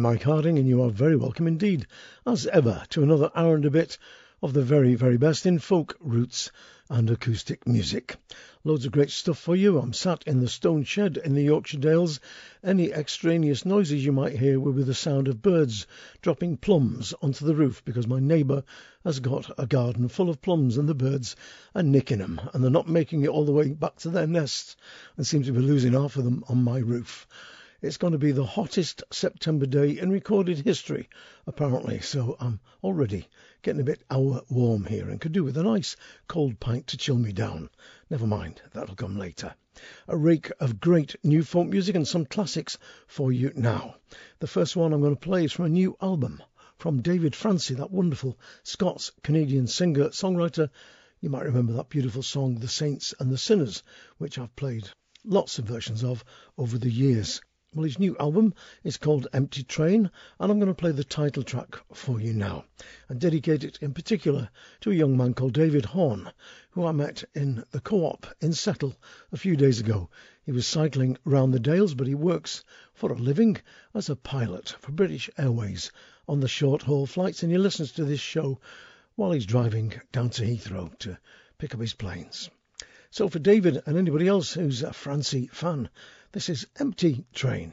I'm Mike Harding, and you are very welcome indeed, as ever, to another hour and a bit of the very, very best in folk, roots, and acoustic music. Loads of great stuff for you. I'm sat in the stone shed in the Yorkshire Dales. Any extraneous noises you might hear will be the sound of birds dropping plums onto the roof because my neighbour has got a garden full of plums and the birds are nicking them and they're not making it all the way back to their nests and seem to be losing half of them on my roof. It's going to be the hottest September day in recorded history, apparently, so I'm already getting a bit hour warm here and could do with a nice cold pint to chill me down. Never mind, that'll come later. A rake of great new folk music and some classics for you now. The first one I'm going to play is from a new album from David Francey, that wonderful Scots Canadian singer songwriter. You might remember that beautiful song, The Saints and the Sinners, which I've played lots of versions of over the years. Well, his new album is called Empty Train, and I'm going to play the title track for you now and dedicate it in particular to a young man called David Horn, who I met in the co op in Settle a few days ago. He was cycling round the Dales, but he works for a living as a pilot for British Airways on the short haul flights, and he listens to this show while he's driving down to Heathrow to pick up his planes. So, for David and anybody else who's a Francey fan, this is Empty Train.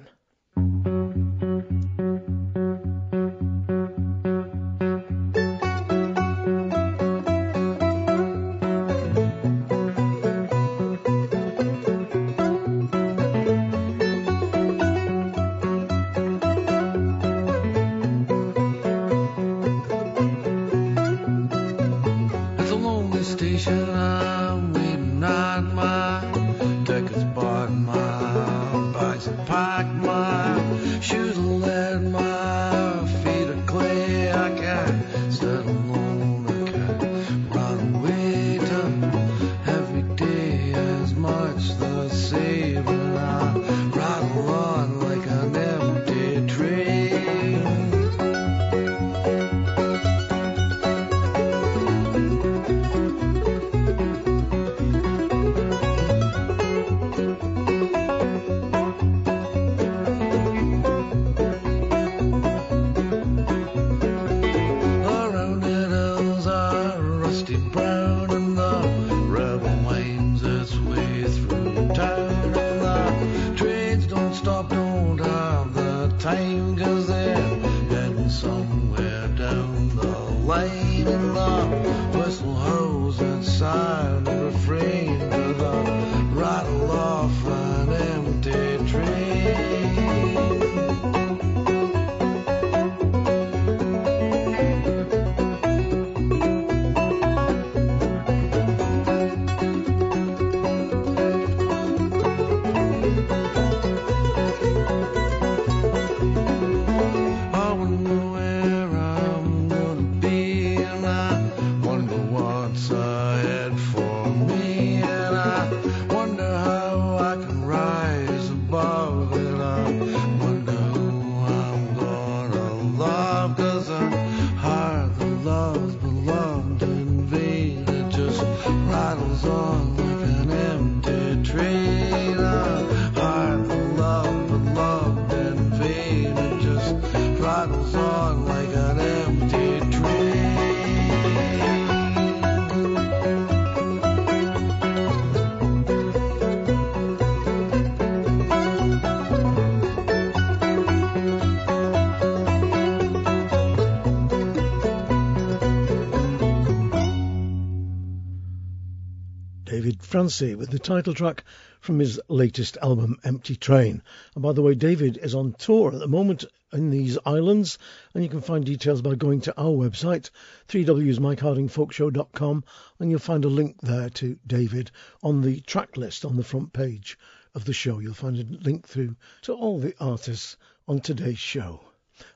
With the title track from his latest album, Empty Train. And by the way, David is on tour at the moment in these islands, and you can find details by going to our website, 3wsmikehardingfolkshow.com, and you'll find a link there to David on the track list on the front page of the show. You'll find a link through to all the artists on today's show.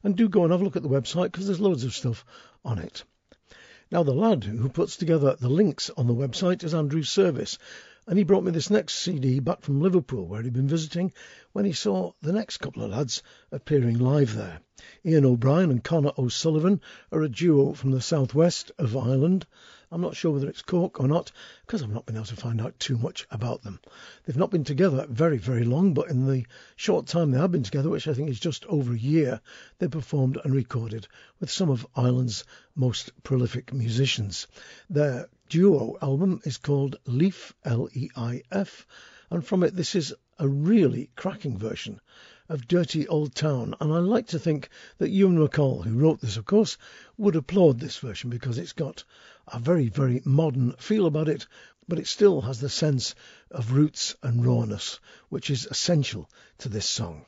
And do go and have a look at the website because there's loads of stuff on it. Now, the lad who puts together the links on the website is Andrew Service, and he brought me this next CD back from Liverpool, where he'd been visiting, when he saw the next couple of lads appearing live there. Ian O'Brien and Conor O'Sullivan are a duo from the southwest of Ireland, I'm not sure whether it's Cork or not because I've not been able to find out too much about them. They've not been together very, very long, but in the short time they have been together, which I think is just over a year, they performed and recorded with some of Ireland's most prolific musicians. Their duo album is called Leif, L E I F, and from it this is a really cracking version of Dirty Old Town, and I like to think that Ewan MacColl, who wrote this, of course, would applaud this version because it's got a very, very modern feel about it, but it still has the sense of roots and rawness, which is essential to this song.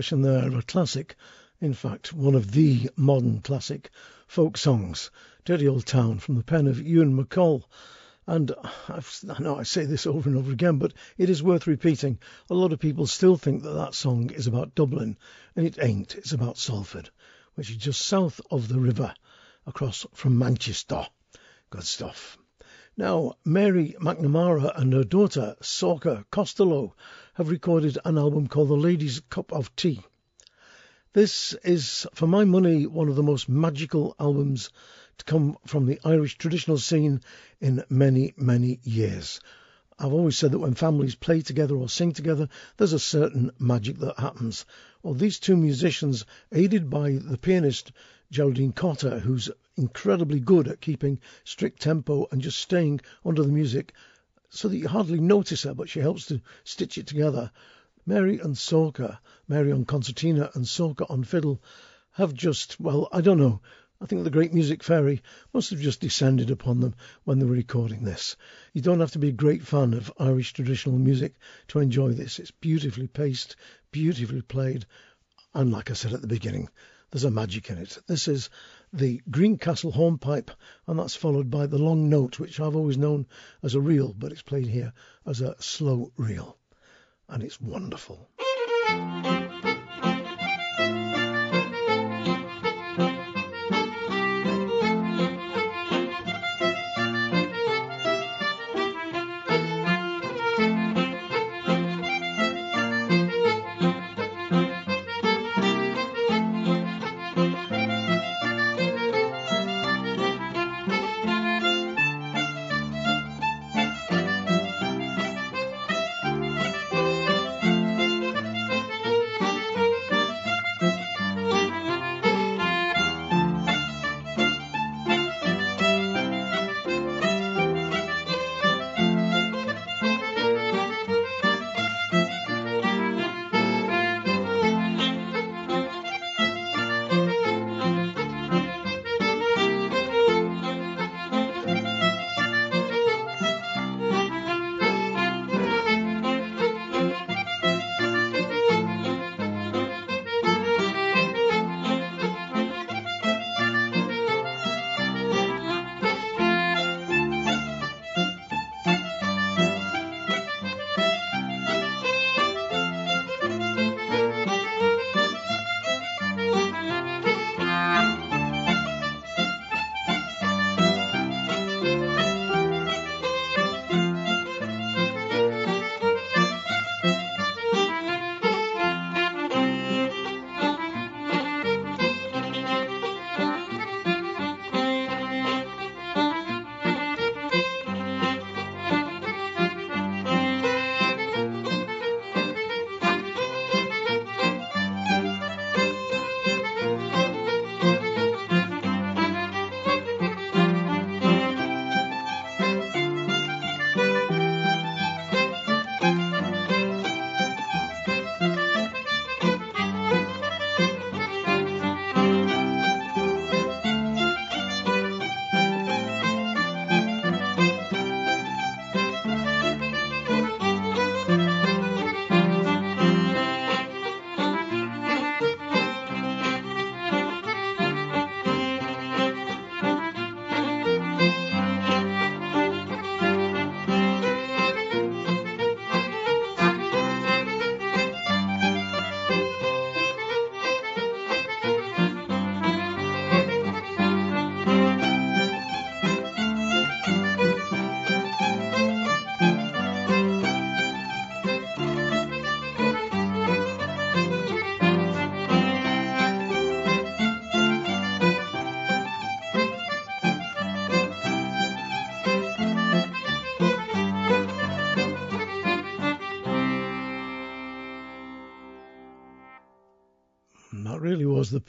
Version there, a classic. In fact, one of the modern classic folk songs, Dirty Old Town, from the pen of Ewan MacColl. And uh, I've, I know I say this over and over again, but it is worth repeating. A lot of people still think that that song is about Dublin, and it ain't. It's about Salford, which is just south of the river, across from Manchester. Good stuff. Now, Mary McNamara and her daughter, Sorcha Costello, have recorded an album called The Lady's Cup of Tea. This is, for my money, one of the most magical albums to come from the Irish traditional scene in many, many years. I've always said that when families play together or sing together, there's a certain magic that happens Well, these two musicians, aided by the pianist Geraldine Cotter, who's incredibly good at keeping strict tempo and just staying under the music so that you hardly notice her, but she helps to stitch it together. Mary and Sorcha, Mary on concertina and Sorcha on fiddle, have just, well, I don't know, I think the Great Music Fairy must have just descended upon them when they were recording this. You don't have to be a great fan of Irish traditional music to enjoy this. It's beautifully paced, beautifully played, and like I said at the beginning, there's a magic in it. This is the Greencastle hornpipe, and that's followed by the long note, which I've always known as a reel, but it's played here as a slow reel, and it's wonderful.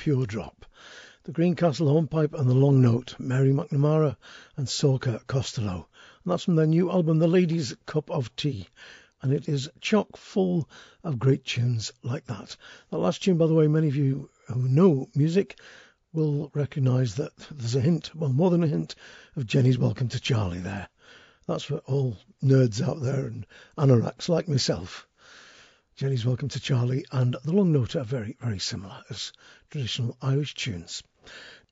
Pure drop. The Greencastle hornpipe and the long note, Mary McNamara and Sorcha Costello. And that's from their new album, The Lady's Cup of Tea. And it is chock full of great tunes like that. That last tune, by the way, many of you who know music will recognise that there's a hint, well, more than a hint, of Jenny's Welcome to Charlie there. That's for all nerds out there and anoraks like myself. Jenny's Welcome to Charlie and The Long Note are very, very similar as traditional Irish tunes.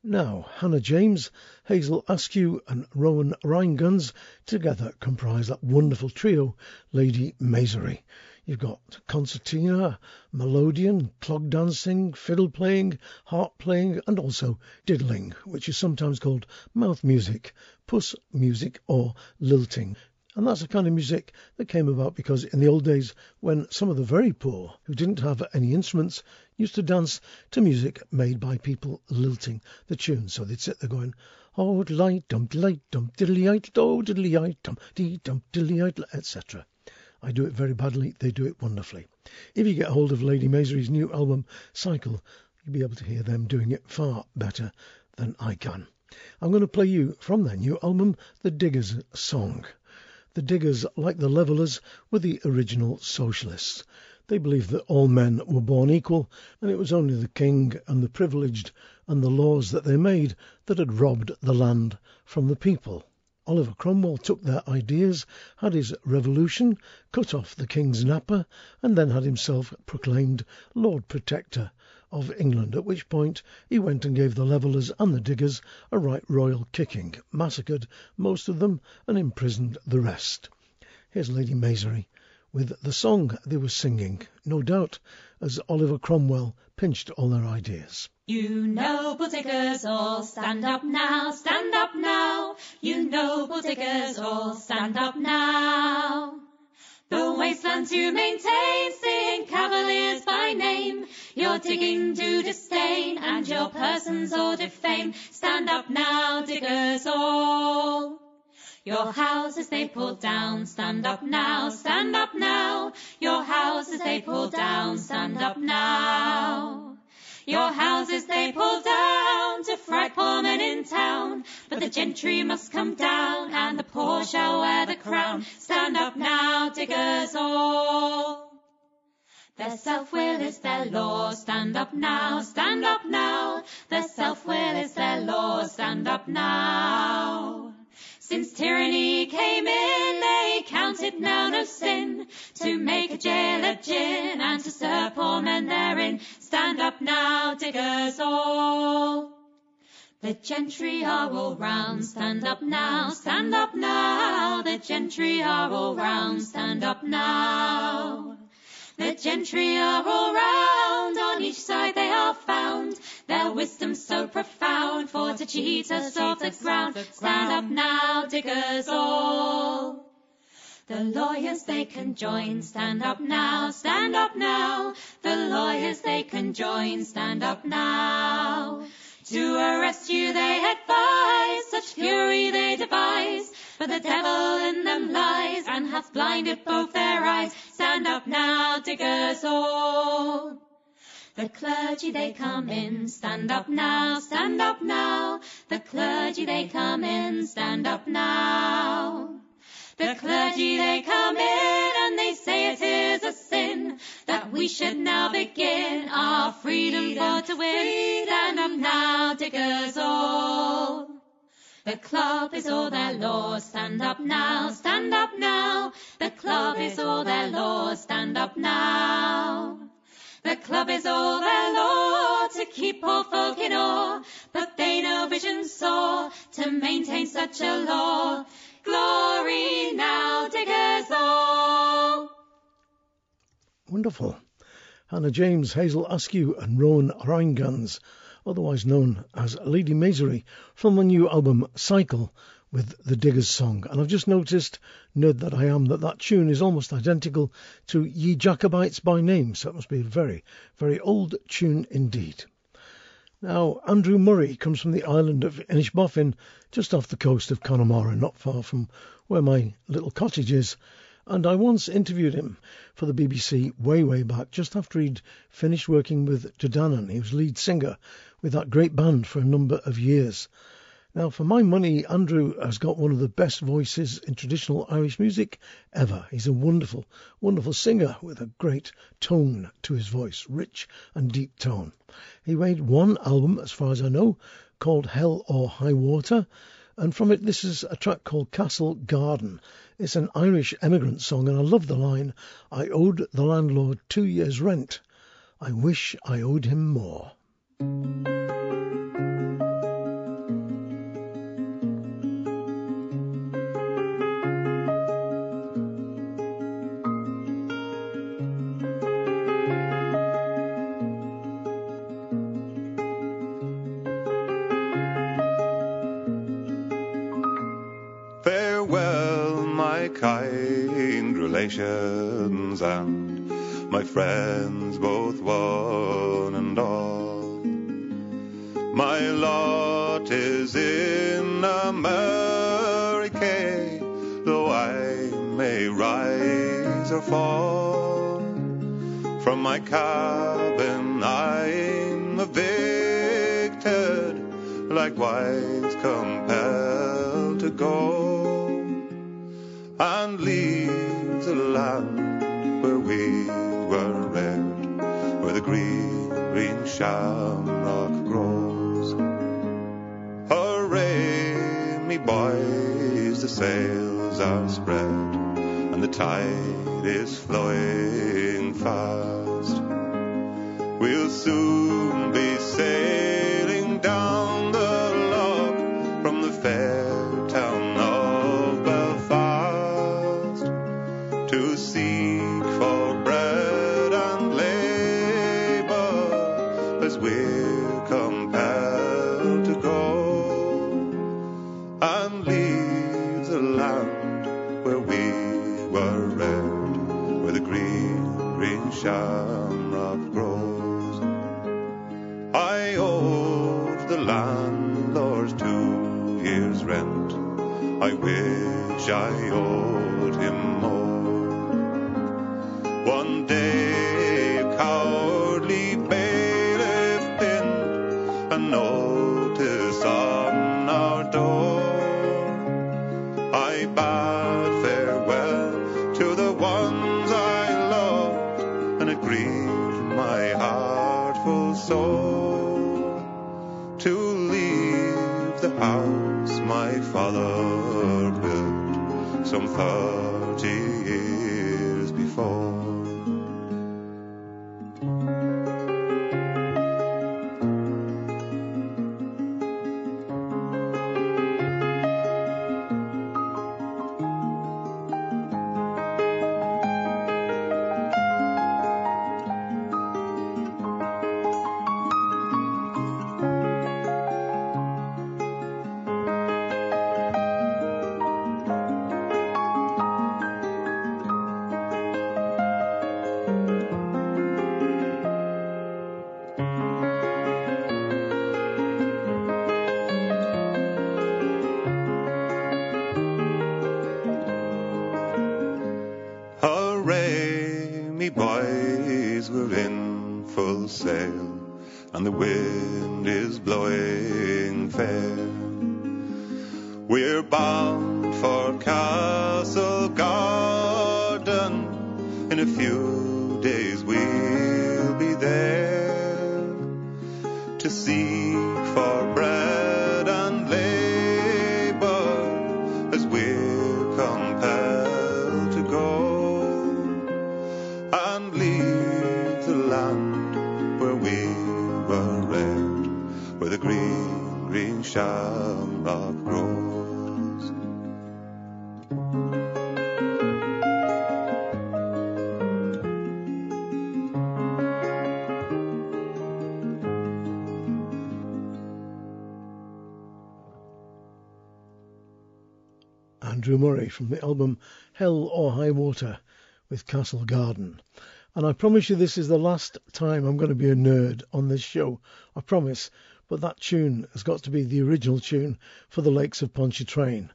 Now, Hannah James, Hazel Askew, and Rowan Rheingans together comprise that wonderful trio, Lady Maisery. You've got concertina, melodeon, clog dancing, fiddle playing, harp playing, and also diddling, which is sometimes called mouth music, puss music, or lilting. And that's the kind of music that came about because in the old days, when some of the very poor, who didn't have any instruments, used to dance to music made by people lilting the tunes. So they'd sit there going, oh, light dum light dum diddly ite do oh, diddly dum dee dum diddly etc. I do it very badly, they do it wonderfully. If you get hold of Lady Maisery's new album, Cycle, you'll be able to hear them doing it far better than I can. I'm going to play you from their new album, The Diggers Song. The Diggers, like the Levellers, were the original socialists. They believed that all men were born equal, and it was only the king and the privileged and the laws that they made that had robbed the land from the people. Oliver Cromwell took their ideas, had his revolution, cut off the king's napper, and then had himself proclaimed Lord Protector of England, at which point he went and gave the Levellers and the Diggers a right royal kicking, massacred most of them, and imprisoned the rest. Here's Lady Maisery with the song they were singing, no doubt as Oliver Cromwell pinched all their ideas. You noble diggers all stand up now, stand up now. You noble diggers all stand up now. The wasteland you maintain, sing cavaliers by name. Your digging do disdain, and your persons all defame. Stand up now, diggers all. Your houses they pull down, stand up now, stand up now. Your houses they pull down, stand up now. Your houses they pull down to fright poor men in town. But the gentry must come down and the poor shall wear the crown. Stand up now, diggers all. Their self-will is their law. Stand up now, stand up now. Their self-will is their law. Stand up now. Since tyranny came in, they count it now no sin to make a jail of gin and to serve poor men therein. Stand up now, diggers all. The gentry are all round, stand up now, stand up now. The gentry are all round, stand up now. The gentry are all round, on each side they are found. Their wisdom so profound, for to cheat us off the ground. Stand up now, diggers all. The lawyers they can join, stand up now, stand up now. The lawyers they can join, stand up now. To arrest you they advise, such fury they devise. But the devil in them lies, and hath blinded both their eyes. Stand up now, diggers all. The clergy they come in, stand up now, stand up now. The clergy they come in, stand up now. The clergy they come in and they say it is a sin that we should now begin our freedom for to win. Stand up now, diggers all. The club is all their laws. Stand up now, stand up now. The club is all their laws. Stand up now. The club is all their law to keep poor folk in awe, but they no vision saw to maintain such a law. Glory now, diggers all. Wonderful. Hannah James, Hazel Askew, and Rowan Rheingans otherwise known as Lady Maisery, from the new album Cycle with the Diggers song. And I've just noticed, nerd that I am, that that tune is almost identical to Ye Jacobites by name, so it must be a very, very old tune indeed. Now, Andrew Murray comes from the island of Inishbofin, just off the coast of Connemara, not far from where my little cottage is and I once interviewed him for the BBC way, way back, just after he'd finished working with De Dannan. He was lead singer with that great band for a number of years. Now, for my money, Andrew has got one of the best voices in traditional Irish music ever. He's a wonderful, wonderful singer with a great tone to his voice, rich and deep tone. He made one album, as far as I know, called Hell or High Water, and from it, this is a track called Castle Garden. It's an Irish emigrant song, and I love the line I owed the landlord two years' rent. I wish I owed him more. Relations and my friends both one and all. My lot is in America, though I may rise or fall. From my cabin I'm evicted, likewise compelled to go and leave the land where we were reared, where the green, green shamrock boys, the sails are spread, and the tide is flowing fast. We'll soon and the wind Andrew Murray from the album Hell or High Water with Castle Garden. And I promise you this is the last time I'm going to be a nerd on this show. I promise. But that tune has got to be the original tune for the Lakes of Pontchartrain.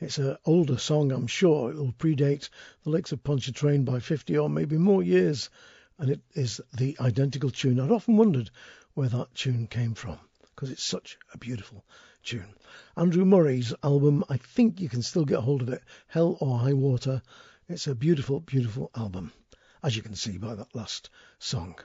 It's an older song, I'm sure. It will predate the Lakes of Pontchartrain by 50 or maybe more years. And it is the identical tune. I'd often wondered where that tune came from because it's such a beautiful tune. Andrew Murray's album, I think you can still get hold of it, Hell or High Water. It's a beautiful, beautiful album, as you can see by that last song.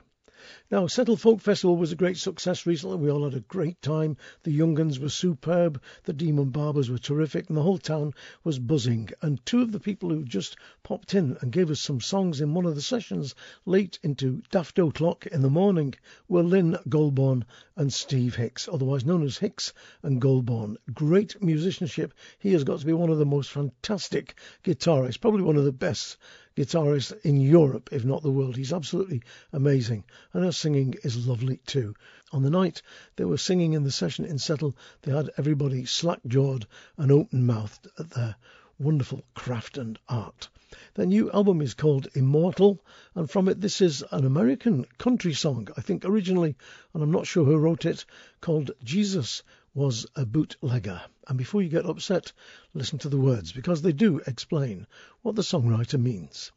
Now, Settle Folk Festival was a great success recently. We all had a great time. The Young Uns were superb, the Demon Barbers were terrific, and the whole town was buzzing. And two of the people who just popped in and gave us some songs in one of the sessions late into Daft O'Clock in the morning were Lynn Goulbourne and Steve Hicks, otherwise known as Hicks and Goulbourne. Great musicianship. He has got to be one of the most fantastic guitarists, probably one of the best guitarist in Europe, if not the world. He's absolutely amazing. And her singing is lovely too. On the night they were singing in the session in Settle, they had everybody slack jawed and open mouthed at their wonderful craft and art. Their new album is called Immortal, and from it, this is an American country song, I think originally, and I'm not sure who wrote it, called Jesus was a bootlegger. And before you get upset, listen to the words because they do explain what the songwriter means.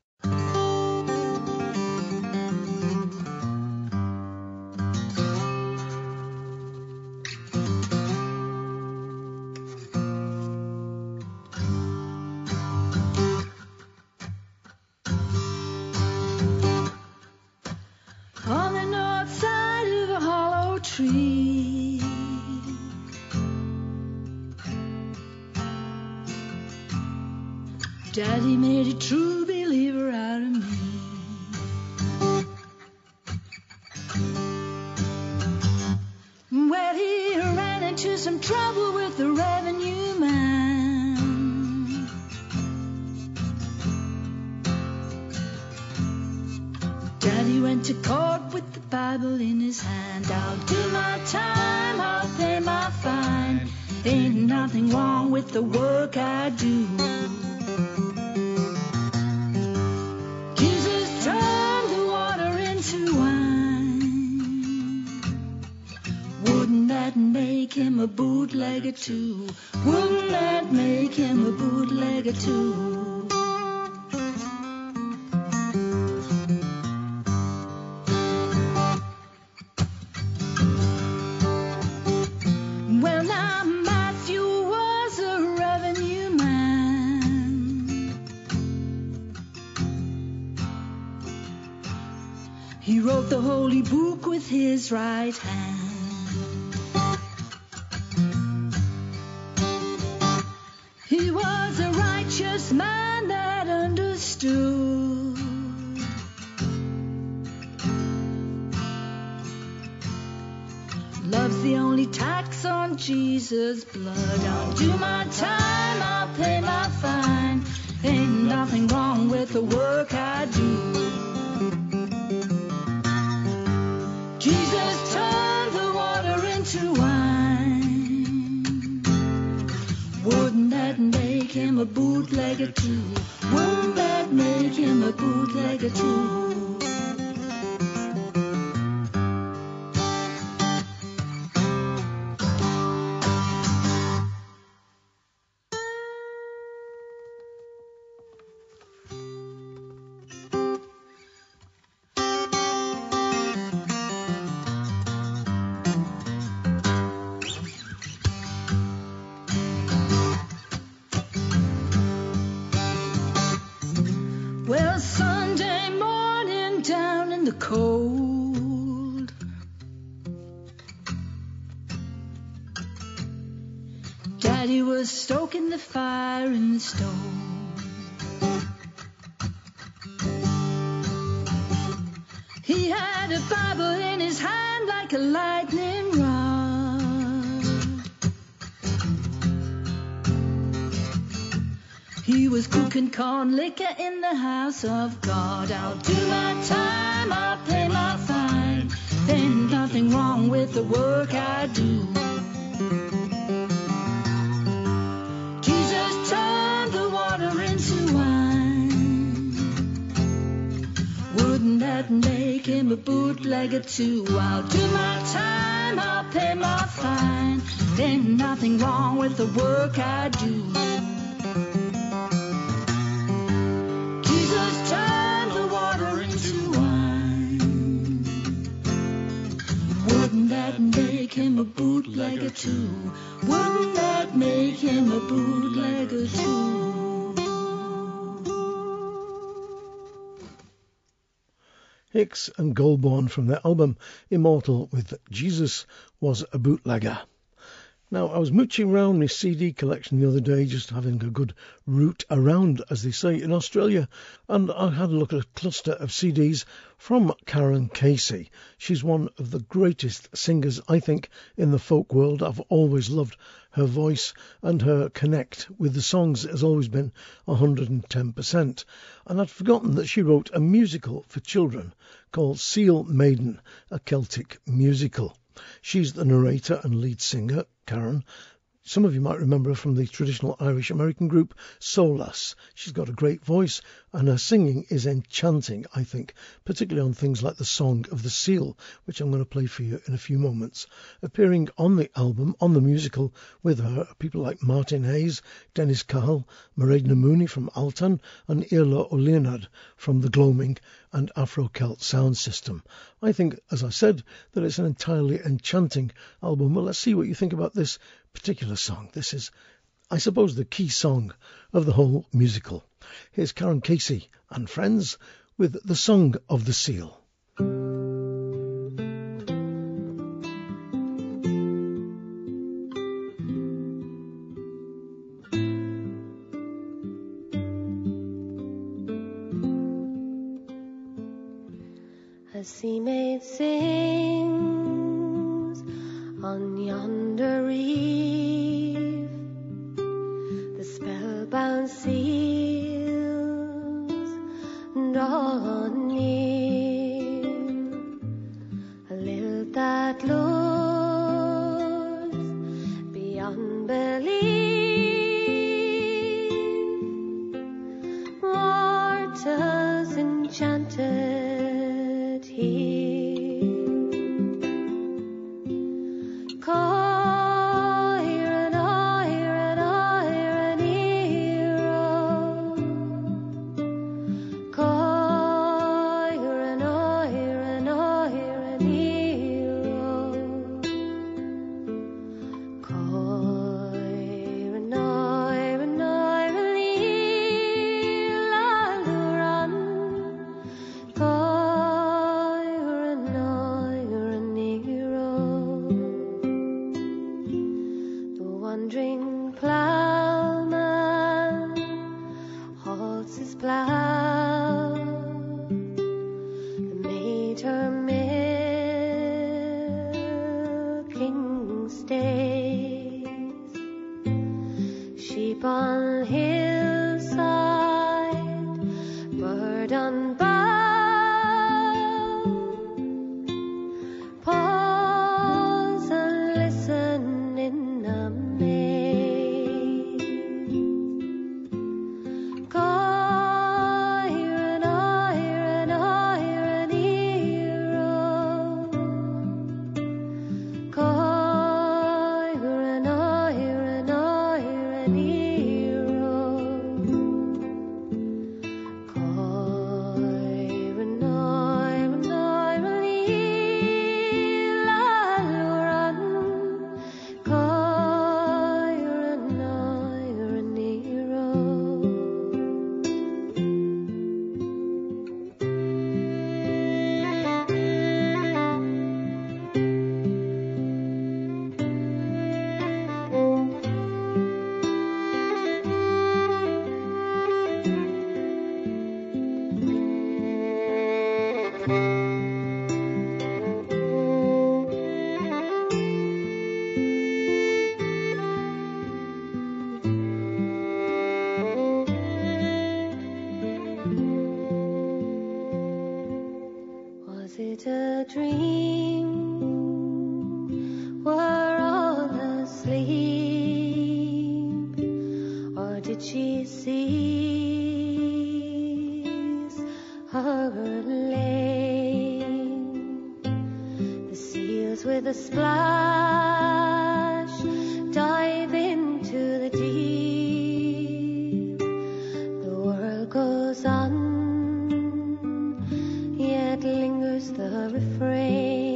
Ain't nothing wrong with the work I do. Jesus turned the water into wine. Wouldn't that make him a bootlegger too? Wouldn't that make him a bootlegger too? Right hand. He was a righteous man that understood. Love's the only tax on Jesus' blood. I'll do my time, corn liquor in the house of God. I'll do my time, I'll pay my fine. Ain't nothing wrong with the work I do. Jesus turned the water into wine. Wouldn't that make him a bootlegger too? I'll do my time, I'll pay my fine. Ain't nothing wrong with the work I do. That make him a bootlegger too? Wouldn't that make him a bootlegger too? Hicks and Goulbourne from their album Immortal with Jesus was a bootlegger. Now, I was mooching around my CD collection the other day, just having a good route around, as they say in Australia, and I had a look at a cluster of CDs from Karan Casey. She's one of the greatest singers, I think, in the folk world. I've always loved her voice, and her connect with the songs has always been 110%. And I'd forgotten that she wrote a musical for children called Seal Maiden, a Celtic musical. She's the narrator and lead singer, Karan. Some of you might remember her from the traditional Irish American group Solas. She's got a great voice and her singing is enchanting, I think, particularly on things like the Song of the Seal, which I'm going to play for you in a few moments. Appearing on the album, on the musical, with her are people like Martin Hayes, Dennis Cahill, Mairead Mooney from Altan, and Iarla Ó Lionáird from the Gloaming and Afro Celt sound system. I think, as I said, that it's an entirely enchanting album. Well, let's see what you think about this particular song. This is, I suppose, the key song of the whole musical. Here's Karan Casey and friends with the Song of the Seal. Yet lingers the refrain.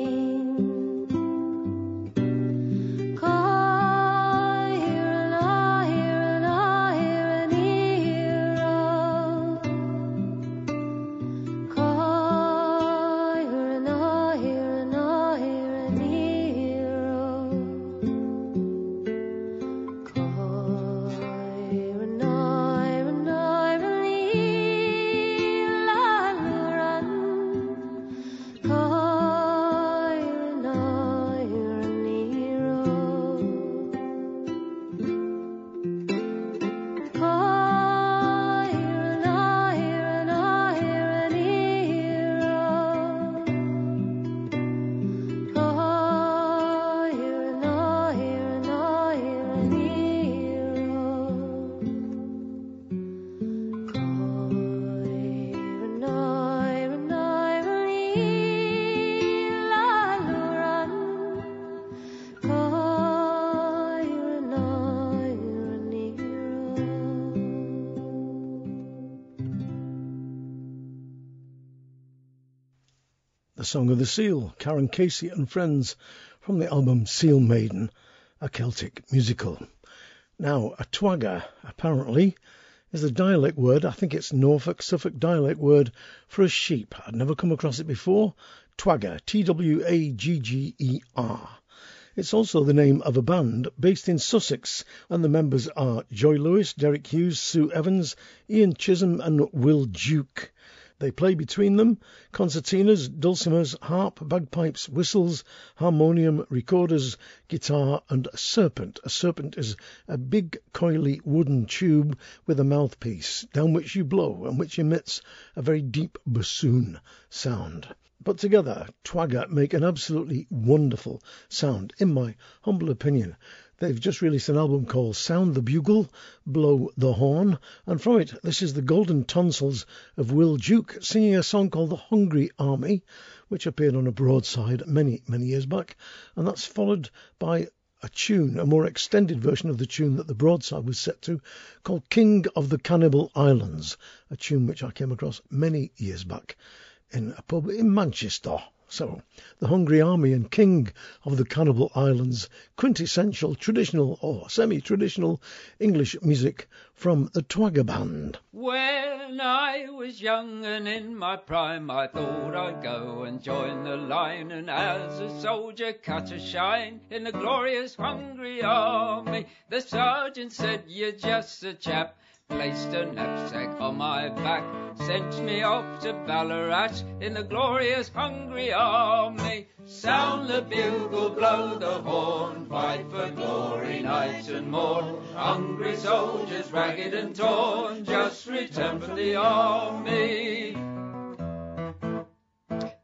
Song of the Seal, Karan Casey and Friends, from the album Seal Maiden, a Celtic musical. Now, a twagger, apparently, is a dialect word, I think it's Norfolk Suffolk dialect word for a sheep. I'd never come across it before. Twagger, T W A G G E R. It's also the name of a band based in Sussex, and the members are Joy Lewis, Derek Hughes, Sue Evans, Ian Chisholm, and Will Duke. They play between them concertinas, dulcimers, harp, bagpipes, whistles, harmonium, recorders, guitar, and a serpent. A serpent is a big, coily wooden tube with a mouthpiece down which you blow and which emits a very deep bassoon sound. But together, Twagger make an absolutely wonderful sound, in my humble opinion. They've just released an album called Sound the Bugle, Blow the Horn, and from it, this is the Golden Tonsils of Will Duke singing a song called The Hungry Army, which appeared on a broadside many, many years back, and that's followed by a tune, a more extended version of the tune that the broadside was set to, called King of the Cannibal Islands, a tune which I came across many years back in a pub in Manchester. So, the Hungry Army and King of the Cannibal Islands, quintessential, traditional or semi-traditional English music from the Twagger Band. When I was young and in my prime, I thought I'd go and join the line, and as a soldier cut a shine in the glorious hungry army. The sergeant said, You're just a chap placed a knapsack on my back, sent me off to Ballarat in the glorious hungry army. Sound the bugle, blow the horn, fight for glory night and morn. Hungry soldiers, ragged and torn, just returned from the army.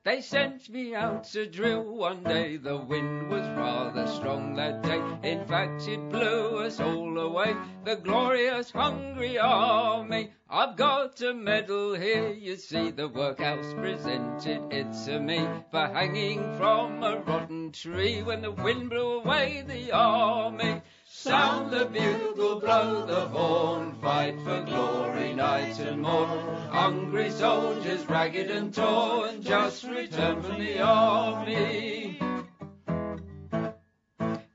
They sent me out to drill one day. The wind was rather strong that day. In fact, it blew us all away. The glorious hungry army. I've got a medal here, you see. The workhouse presented it to me for hanging from a rotten tree when the wind blew away the army. Sound the bugle, blow the horn, fight for glory night and morn. Hungry soldiers, ragged and torn, just returned from the army.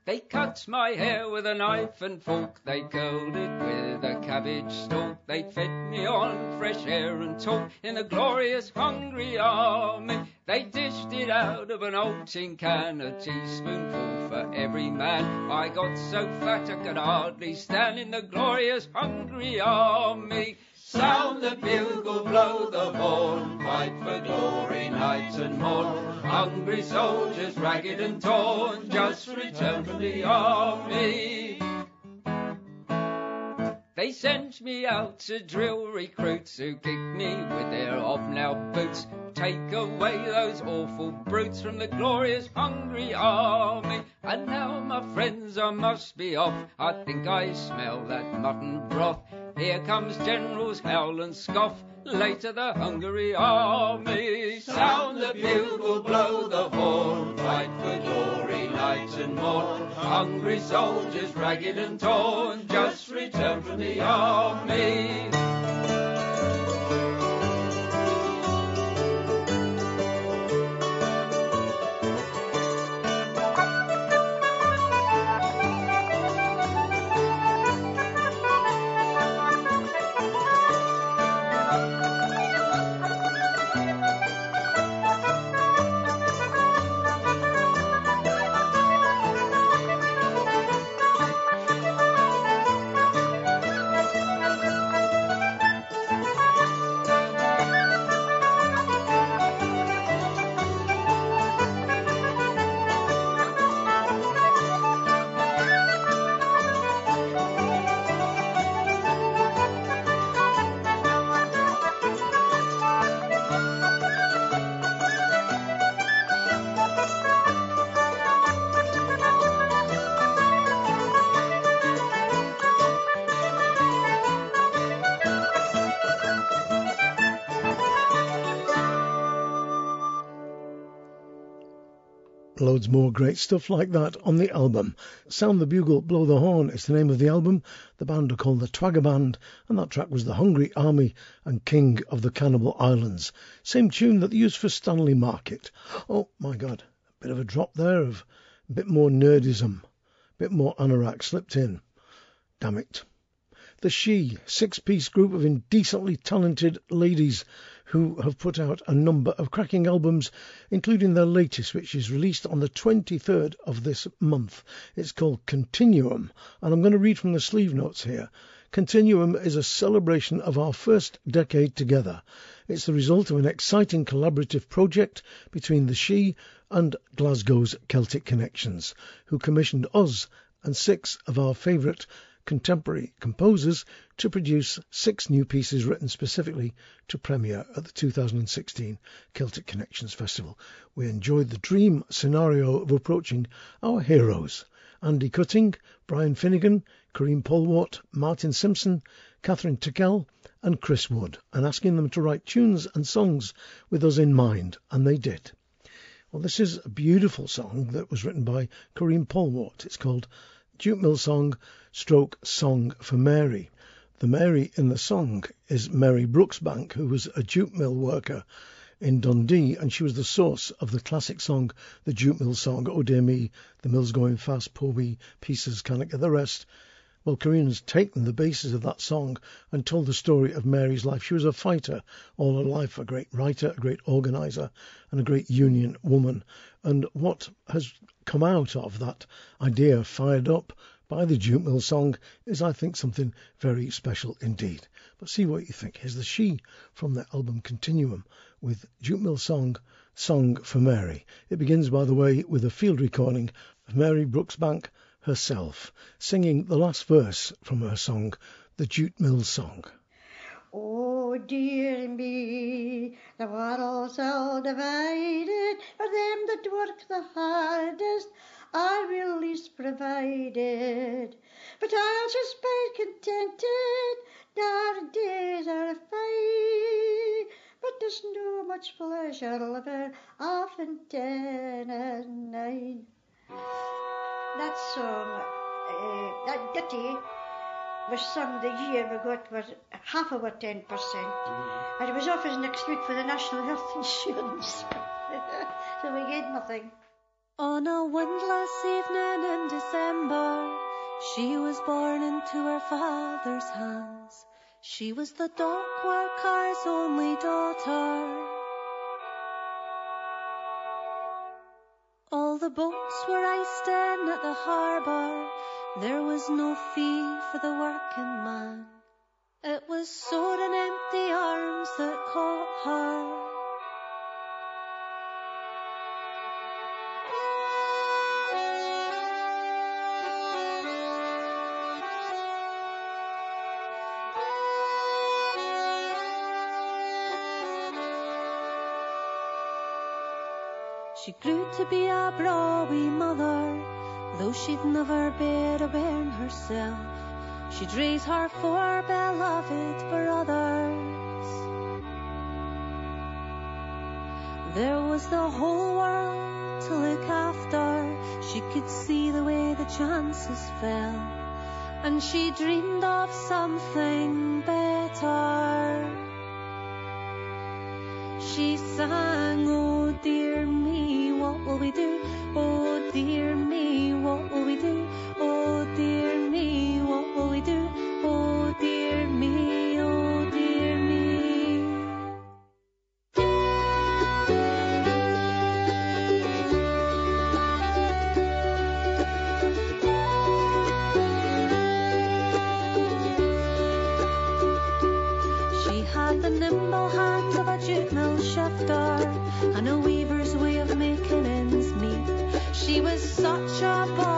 They cut my hair with a knife and fork, they curled it with a cabbage stalk. They fed me on fresh air and talk in a glorious hungry army. They dished it out of an old tin can, a teaspoonful for every man. I got so fat I could hardly stand in the glorious hungry army. Sound the bugle, blow the horn, fight for glory night and morn. Hungry soldiers, ragged and torn, just returned from the army. They sent me out to drill recruits who kicked me with their hobnail boots. Take away those awful brutes from the glorious hungry army. And now, my friends, I must be off. I think I smell that mutton broth. Here comes generals howl and scoff. Later the hungry army. Sound the bugle, blow the horn. Fight for glory night and morn. Hungry soldiers, ragged and torn, just returned from the army. Loads more great stuff like that on the album. Sound the Bugle, Blow the Horn is the name of the album. The band are called the Twagger Band, and that track was The Hungry Army and King of the Cannibal Islands. Same tune that they used for Stanley Market. Oh my god, a bit of a drop there of a bit more nerdism, a bit more anorak slipped in. Damn it. The Shee, six piece group of indecently talented ladies who have put out a number of cracking albums, including their latest, which is released on the 23rd of this month. It's called Continuum, and I'm going to read from the sleeve notes here. Continuum is a celebration of our first decade together. It's the result of an exciting collaborative project between the Shee and Glasgow's Celtic Connections, who commissioned us and six of our favourite contemporary composers to produce six new pieces written specifically to premiere at the 2016 Celtic Connections Festival. We enjoyed the dream scenario of approaching our heroes Andy Cutting, Brian Finnegan, Karine Polwart, Martin Simpson, Kathryn Tickell, and Chris Wood, and asking them to write tunes and songs with us in mind, and they did. Well, this is a beautiful song that was written by Karine Polwart. It's called Jute Mill Song stroke Song for Mary. The Mary in the song is Mary Brooksbank, who was a jute mill worker in Dundee, and she was the source of the classic song, the jute mill song, Oh Dear Me, the mill's going fast, poor wee pieces, can't get the rest. Well, has taken the basis of that song and told the story of Mary's life. She was a fighter all her life, a great writer, a great organiser, and a great union woman. And what has come out of that idea, fired up by the Jute Mill song, is, I think, something very special indeed. But see what you think. Here's the Shee from the album Continuum with Jute Mill song, Song for Mary. It begins, by the way, with a field recording of Mary Brooksbank herself singing the last verse from her song, the Jute Mill Song. Oh dear me, the world's all divided for them that work the hardest are will least provided. But I'll just be contented, our days are fine. But there's no much pleasure living often ten and nine. That song, uh, that ditty, was sung the year we got was half of our ten percent. And it was offers next week for the National Health Insurance. so we get nothing. On a windless evening in December, she was born into her father's hands. She was the dock worker's only daughter. All the boats were iced in at the harbour. There was no fee for the working man. It was sore and empty arms that caught her. Grew to be a brawy mother, though she'd never been a bairn herself. She'd raise her four beloved brothers. There was the whole world to look after. She could see the way the chances fell, and she dreamed of something better. She sang, Oh dear me, what will we do? Oh dear me, what will we do? She was such a bonny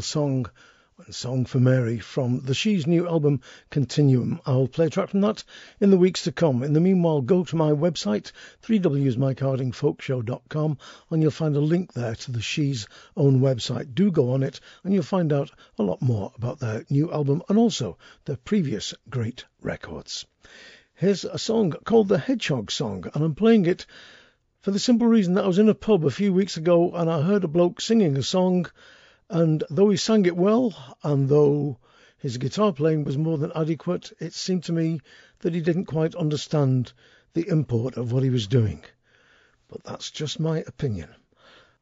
song and Song for Mary from the Shee's new album Continuum. I'll play a track from that in the weeks to come. In the meanwhile, go to my website, 3wsmikehardingfolkshow.com, and you'll find a link there to the Shee's own website. Do go on it, and you'll find out a lot more about their new album and also their previous great records. Here's a song called the Hedgehog Song, and I'm playing it for the simple reason that I was in a pub a few weeks ago and I heard a bloke singing a song and though he sang it well, and though his guitar playing was more than adequate, it seemed to me that he didn't quite understand the import of what he was doing. But that's just my opinion.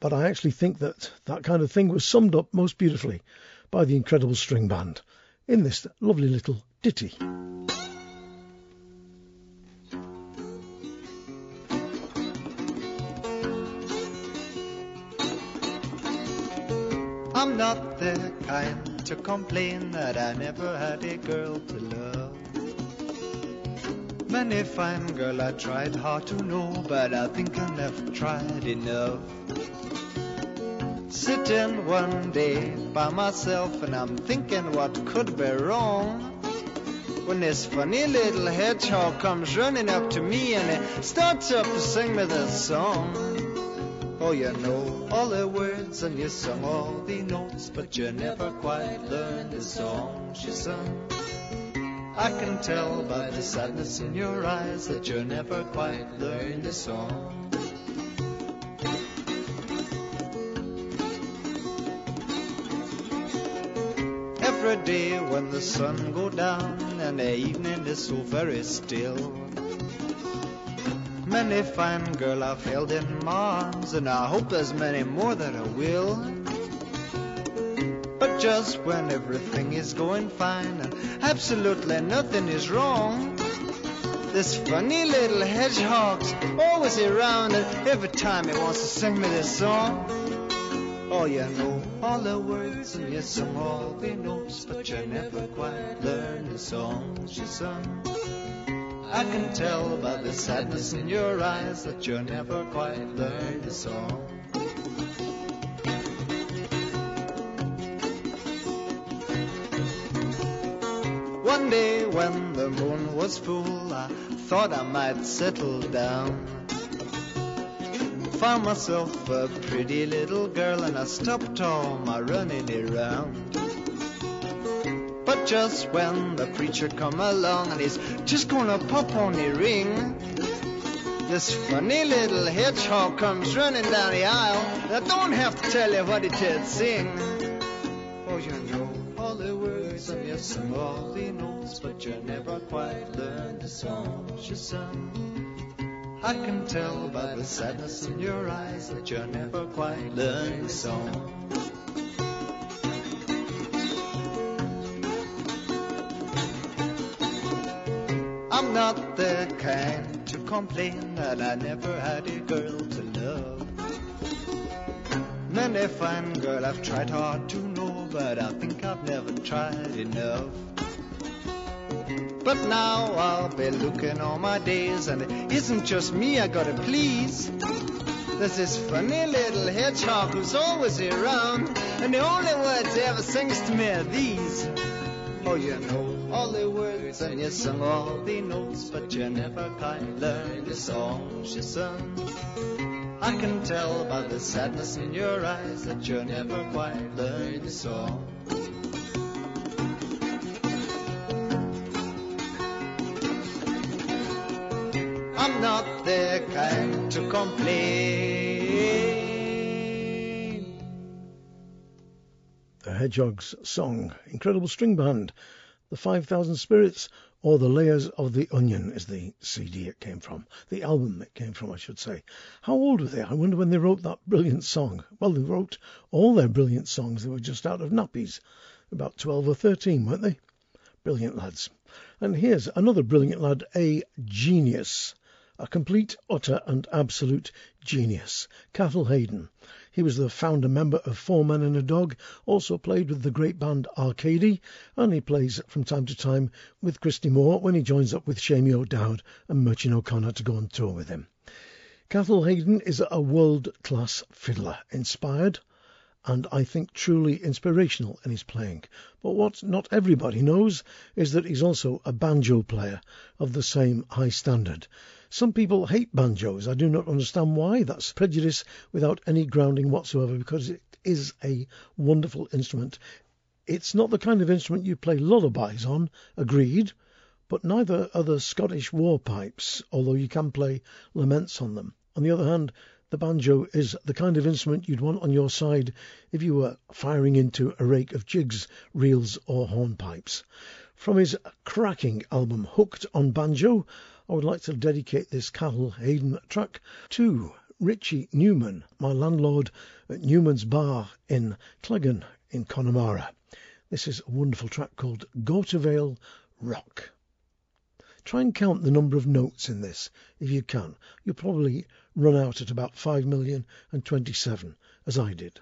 But I actually think that that kind of thing was summed up most beautifully by the incredible string band in this lovely little ditty. I'm not the kind to complain that I never had a girl to love. Many fine girl I tried hard to know, but I think I never tried enough. Sitting one day by myself and I'm thinking what could be wrong. When this funny little hedgehog comes running up to me and he starts up to sing me this song. Oh, you know all the words and you sung all the notes, but you never quite learned the song she sung. I can tell by the sadness in your eyes that you never quite learned the song. Every day when the sun go down and the evening is so very still. Many fine girl I've held in my arms, and I hope there's many more that I will. But just when everything is going fine and absolutely nothing is wrong, this funny little hedgehog's always around, and every time he wants to sing me this song. Oh, you know all the words and you sung all the notes, but you never quite learned the song she sung. I can tell by the sadness in your eyes that you never quite learned the song. One day when the moon was full, I thought I might settle down. Found myself a pretty little girl and I stopped all my running around. But just when the preacher come along and he's just gonna pop on the ring, this funny little hedgehog comes running down the aisle. and I don't have to tell you what he did sing. Oh, you know all the words and you sing all the notes, but you never quite learned the song she sung. I can tell by the sadness in your eyes that you never quite learned the song. Not the kind to complain that I never had a girl to love. Many fine girl I've tried hard to know, but I think I've never tried enough. But now I'll be looking all my days, and it isn't just me I gotta please. There's this funny little hedgehog who's always around, and the only words he ever sings to me are these. Oh, you know all the words and you sing all the notes, but you never quite learned the song she sung. I can tell by the sadness in your eyes that you never quite learned the song. I'm not the kind to complain. The Hedgehog's Song, incredible string band, the 5,000 Spirits, or the Layers of the Onion is the CD it came from, the album it came from, I should say. How old were they? I wonder when they wrote that brilliant song. Well, they wrote all their brilliant songs. They were just out of nappies, about 12 or 13, weren't they? Brilliant lads. And here's another brilliant lad, a genius a complete, utter, and absolute genius, Cathal Hayden. He was the founder member of Four Men and a Dog, also played with the great band Arcady, and he plays from time to time with Christy Moore when he joins up with Seamie O'Dowd and Muircheartaigh O'Connor to go on tour with him. Cathal Hayden is a world-class fiddler, inspired and I think truly inspirational in his playing. But what not everybody knows is that he's also a banjo player of the same high standard. Some people hate banjos. I do not understand why. That's prejudice without any grounding whatsoever because it is a wonderful instrument. It's not the kind of instrument you play lullabies on, agreed, but neither are the Scottish war pipes, although you can play laments on them. On the other hand, the banjo is the kind of instrument you'd want on your side if you were firing into a rake of jigs, reels, or hornpipes. From his cracking album Hooked on Banjo, I would like to dedicate this Cathal Hayden track to Richie Newman, my landlord at Newman's Bar in Cleggan in Connemara. This is a wonderful track called Gortavale Rock. Try and count the number of notes in this if you can. You'll probably run out at about 5 million and 27, as I did.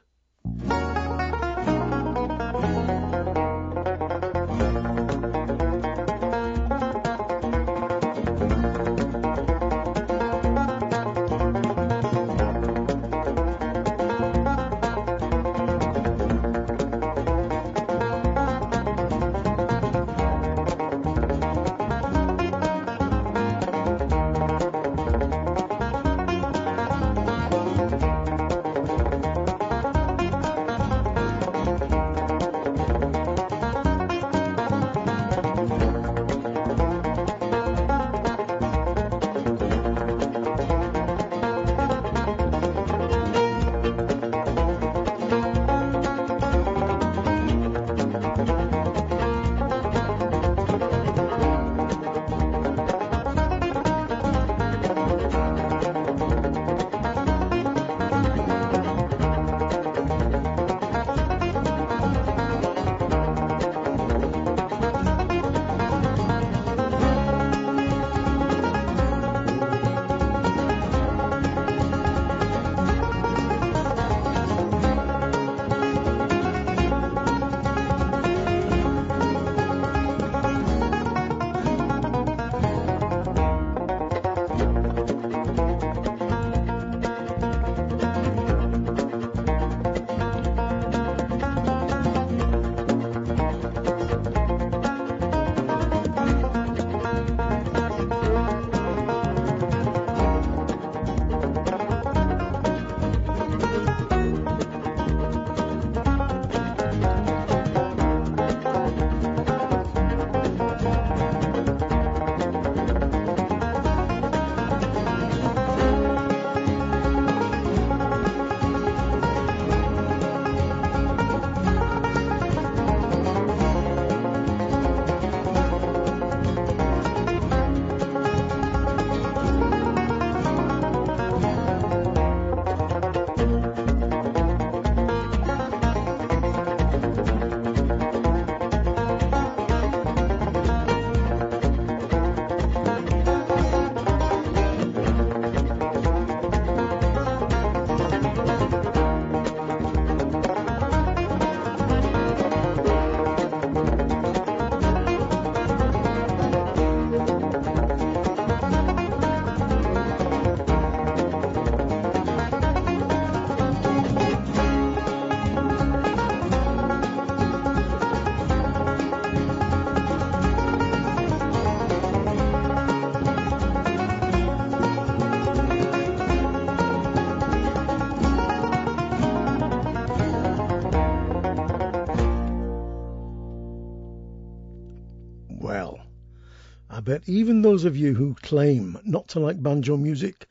Bet even those of you who claim not to like banjo music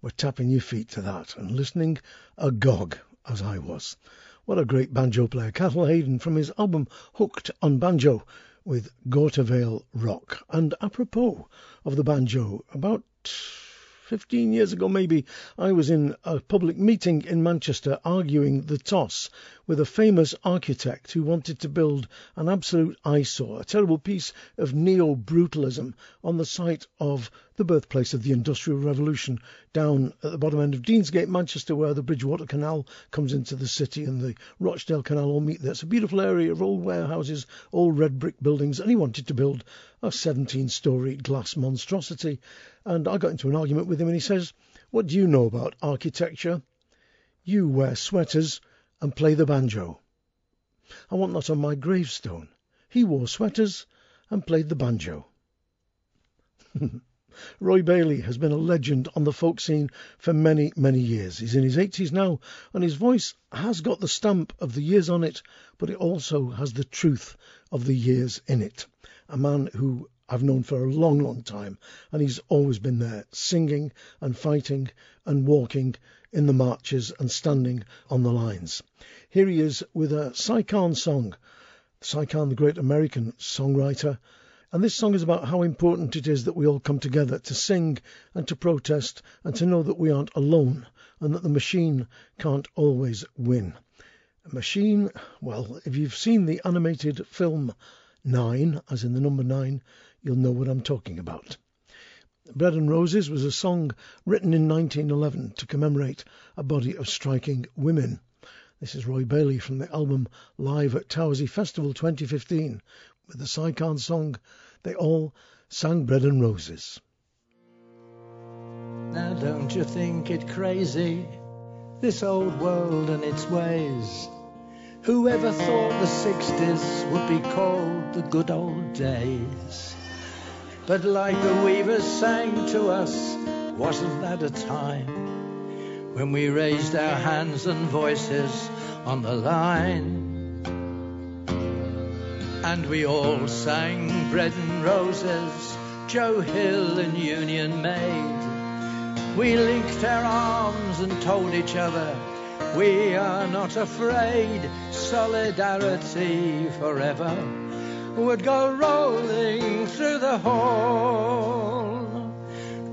were tapping your feet to that and listening agog as I was. What a great banjo player, Cathal Hayden from his album Hooked on Banjo with Gortavale Rock. And apropos of the banjo, about 15 years ago, maybe, I was in a public meeting in Manchester arguing the toss with a famous architect who wanted to build an absolute eyesore, a terrible piece of neo brutalism on the site of the birthplace of the Industrial Revolution down at the bottom end of Deansgate, Manchester, where the Bridgewater Canal comes into the city and the Rochdale Canal all meet there. It's a beautiful area of old warehouses, old red brick buildings, and he wanted to build a 17 story glass monstrosity. And I got into an argument with him, and he says, What do you know about architecture? You wear sweaters and play the banjo. I want that on my gravestone. He wore sweaters and played the banjo. Roy Bailey has been a legend on the folk scene for many, many years. He's in his 80s now, and his voice has got the stamp of the years on it, but it also has the truth of the years in it. A man who I've known for a long, long time, and he's always been there, singing and fighting and walking in the marches and standing on the lines. Here he is with a Kahn song. Kahn, the great American songwriter, and this song is about how important it is that we all come together to sing and to protest and to know that we aren't alone and that the machine can't always win. A machine, well, if you've seen the animated film Nine, as in the number nine, you'll know what I'm talking about. Bread and Roses was a song written in 1911 to commemorate a body of striking women. This is Roy Bailey from the album Live at Towersey Festival 2015 with the Kahn song They All Sang Bread and Roses. Now don't you think it crazy, this old world and its ways? Whoever thought the 60s would be called the good old days? But like the weavers sang to us, wasn't that a time when we raised our hands and voices on the line? And we all sang Bread and Roses, Joe Hill and Union Maid. We linked our arms and told each other we are not afraid. Solidarity forever would go rolling through the hall.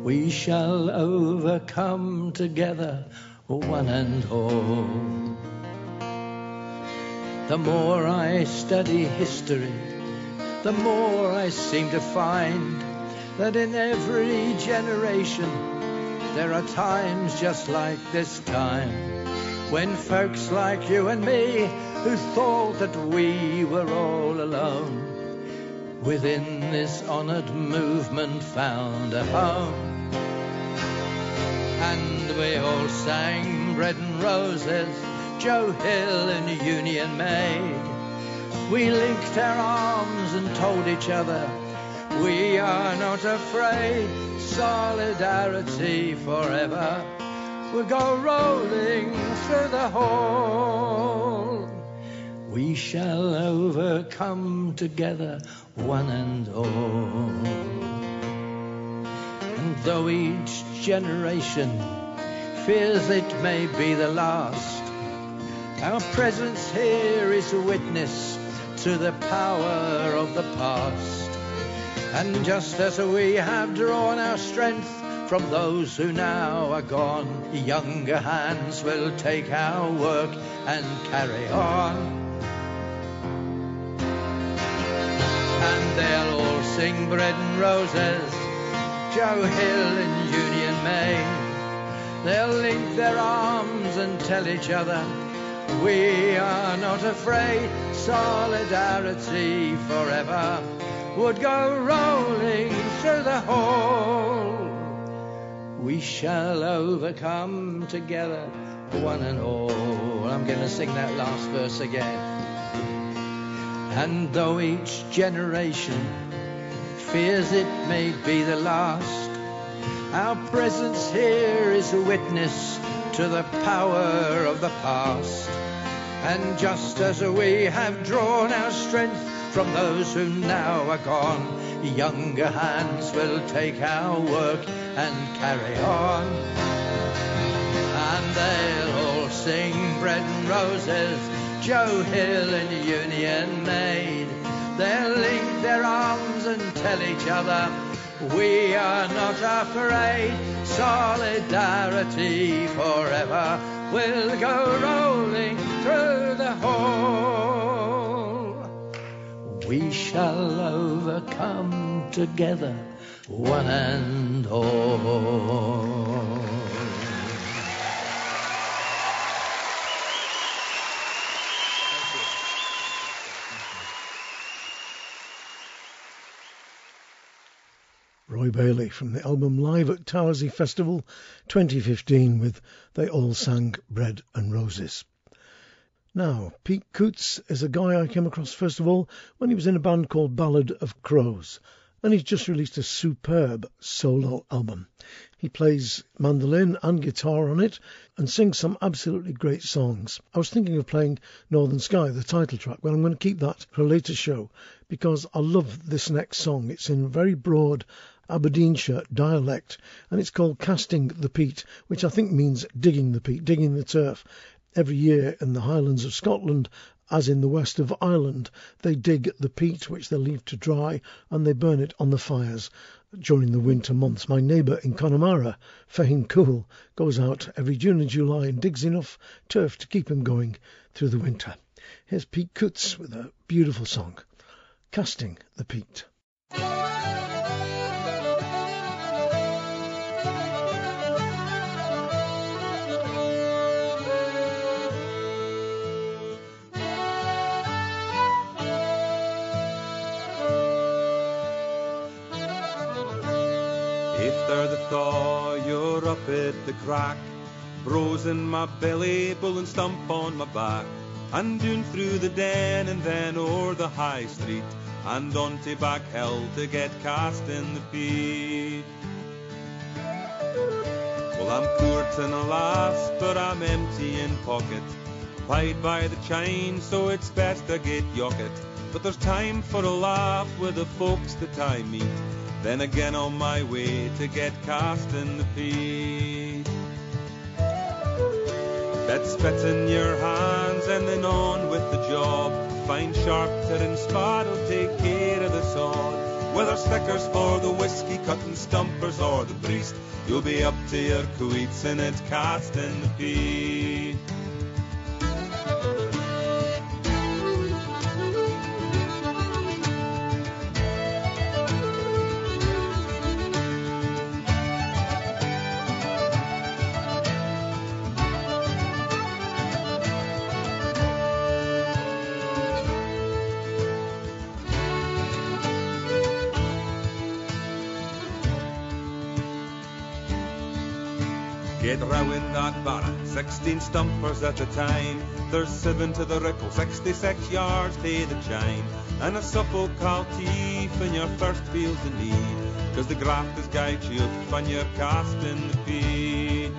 We shall overcome together, one and all. The more I study history, the more I seem to find that in every generation there are times just like this time when folks like you and me who thought that we were all alone within this honored movement found a home and we all sang bread and roses Joe Hill and Union Maid. We linked our arms and told each other we are not afraid. Solidarity forever will go rolling through the hall. We shall overcome together, one and all. And though each generation fears it may be the last, our presence here is a witness to the power of the past. And just as we have drawn our strength from those who now are gone, younger hands will take our work and carry on. And they'll all sing Bread and Roses, Joe Hill and Union Maid. They'll link their arms and tell each other we are not afraid, solidarity forever would go rolling through the hall. We shall overcome together, one and all. I'm going to sing that last verse again. And though each generation fears it may be the last, our presence here is a witness to the power of the past. And just as we have drawn our strength from those who now are gone, Younger hands will take our work and carry on. And they'll all sing Bread and Roses, Joe Hill and Union Maid. They'll link their arms and tell each other, we are not afraid. Solidarity forever will go rolling through the hall. We shall overcome together, one and all. Roy Bailey from the album Live at Towersey Festival 2015 with They All Sang Bread and Roses. Now, Pete Coutts is a guy I came across first of all when he was in a band called Ballad of Crows, and he's just released a superb solo album. He plays mandolin and guitar on it and sings some absolutely great songs. I was thinking of playing Northern Sky, the title track, but I'm going to keep that for a later show because I love this next song. It's in very broad Aberdeenshire dialect, and it's called Casting the Peat, which I think means digging the peat, digging the turf. Every year in the Highlands of Scotland, as in the west of Ireland, they dig the peat which they leave to dry and they burn it on the fires during the winter months. My neighbour in Connemara, Fahim Cool, goes out every June and July and digs enough turf to keep him going through the winter. Here's Pete Coutts with a beautiful song, Casting the Peat. If there the thaw, you're up at the crack. Bros in my belly, bull and stump on my back. And down through the den and then o'er the high street. And on to back hill to get cast in the peat. Well, I'm courting a lass, but I'm empty in pocket. Paid by the chain, so it's best I get yocket. But there's time for a laugh with the folks that I meet. Then again on my way to get cast in the peat. Bet spit in your hands and then on with the job. Find sharp and spad'll take care of the sod. Whether stickers for the whiskey cutting stumpers or the priest, you'll be up to your cleats in it cast in the peat. 16 stumpers at a time. There's seven to the rickle, 66 yards to the chine. And a supple caltief in your first field of need. Cause the graft is guide you when you're casting the peat.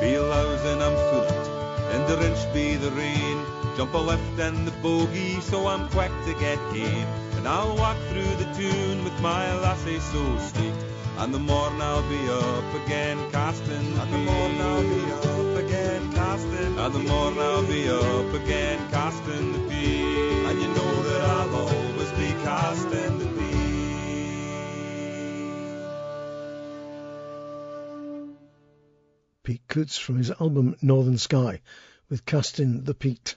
Be lousing, I'm foot, and the wrench be the rain. Jump a lift and the bogey, so I'm quick to get game. And I'll walk through the tune with my lassie so sweet. And the morn I'll be up again casting the And the morn I'll be up again casting And the morn I'll be up again casting the peat And you know that I'll always be casting the peat Pete Coutts from his album Northern Sky with Casting the Peat.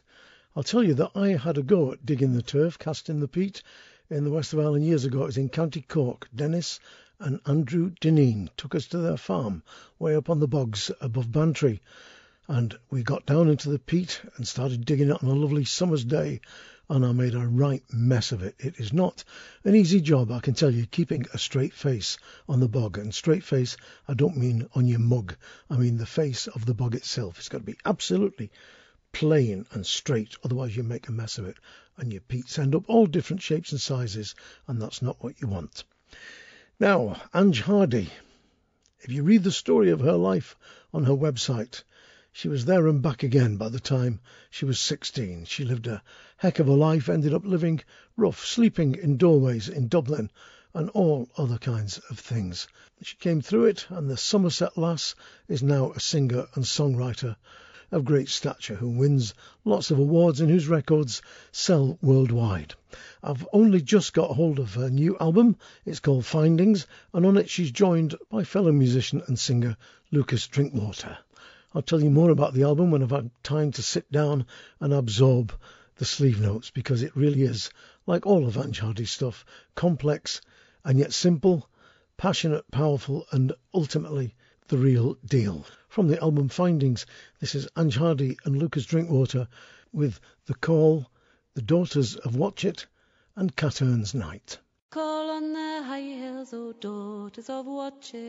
I'll tell you that I had a go at digging the turf, casting the peat in the west of Ireland years ago. It was in County Cork. Dennis and Andrew Dineen took us to their farm way up on the bogs above Bantry. And we got down into the peat and started digging it on a lovely summer's day, and I made a right mess of it. It is not an easy job, I can tell you, keeping a straight face on the bog. And straight face, I don't mean on your mug, I mean the face of the bog itself. It's got to be absolutely plain and straight, otherwise you make a mess of it, and your peats end up all different shapes and sizes, and that's not what you want. Now, Ange Hardy, if you read the story of her life on her website, She was there and back again by the time she was 16. She lived a heck of a life, ended up living rough, sleeping in doorways in Dublin, and all other kinds of things. She came through it, and the Somerset lass is now a singer and songwriter of great stature who wins lots of awards and whose records sell worldwide. I've only just got hold of her new album. It's called Findings, and on it she's joined by fellow musician and singer Lukas Drinkwater. I'll tell you more about the album when I've had time to sit down and absorb the sleeve notes because it really is, like all of Ange stuff, complex and yet simple, passionate, powerful, and ultimately the real deal. From the album Findings, this is Ange Hardy and Lukas Drinkwater with The Call, The Daughters of Watchet, and Caturn's Night. Call on the high hills, O daughters of Watchet.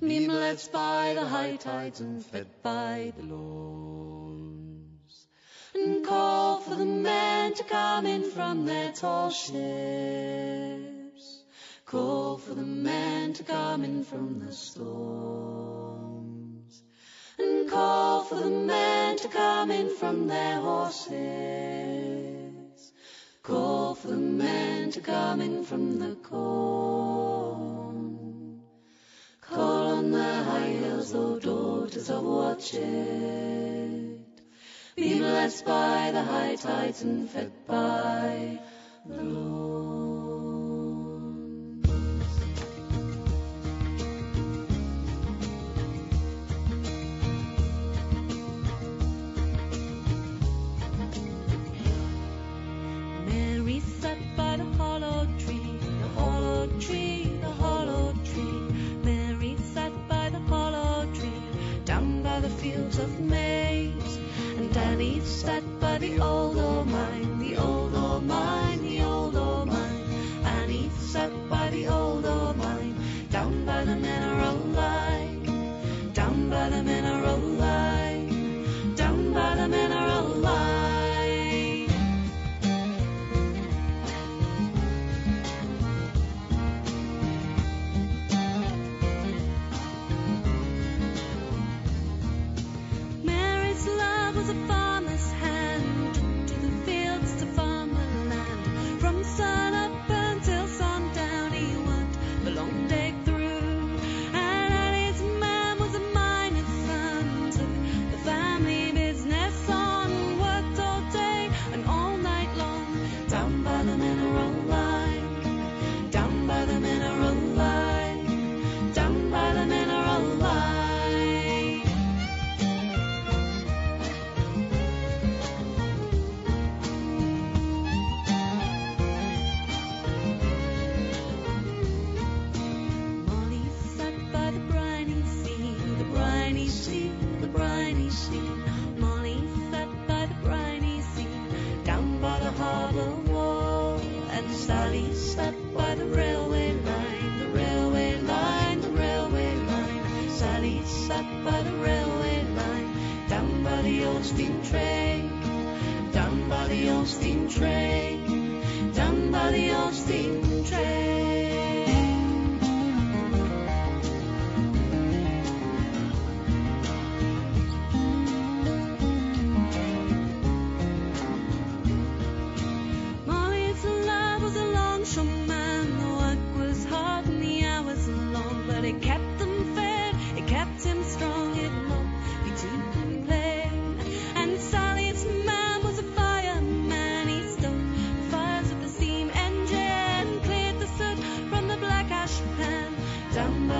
Me blessed by the high tides and fed by the lows. And call for the men to come in from their tall ships. Call for the men to come in from the storms. And call for the men to come in from their horses. Call for the men to come in from the corn. Call on the high hills, O daughters of Watchet. Be blessed by the high tides and fed by the Lord. The old old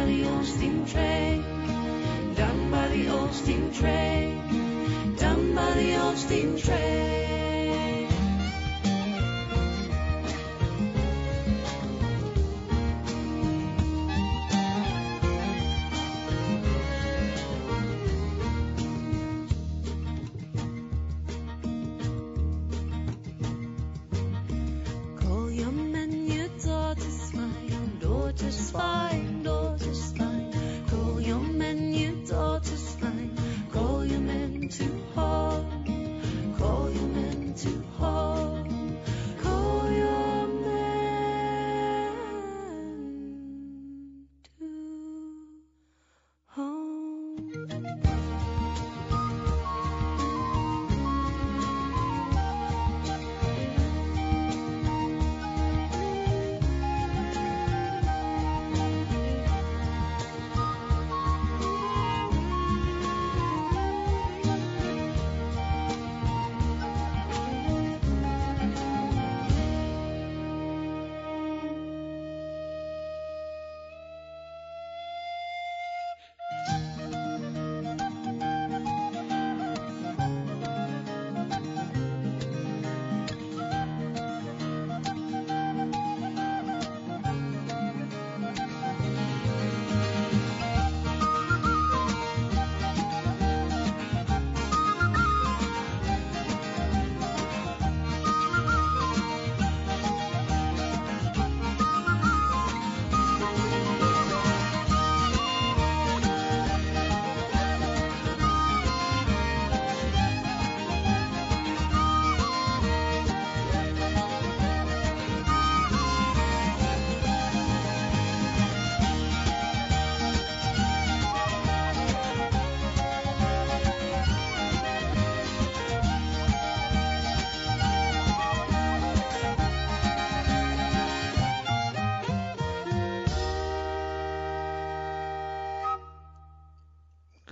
the old steam train, down by the old steam train, down by the old steam train.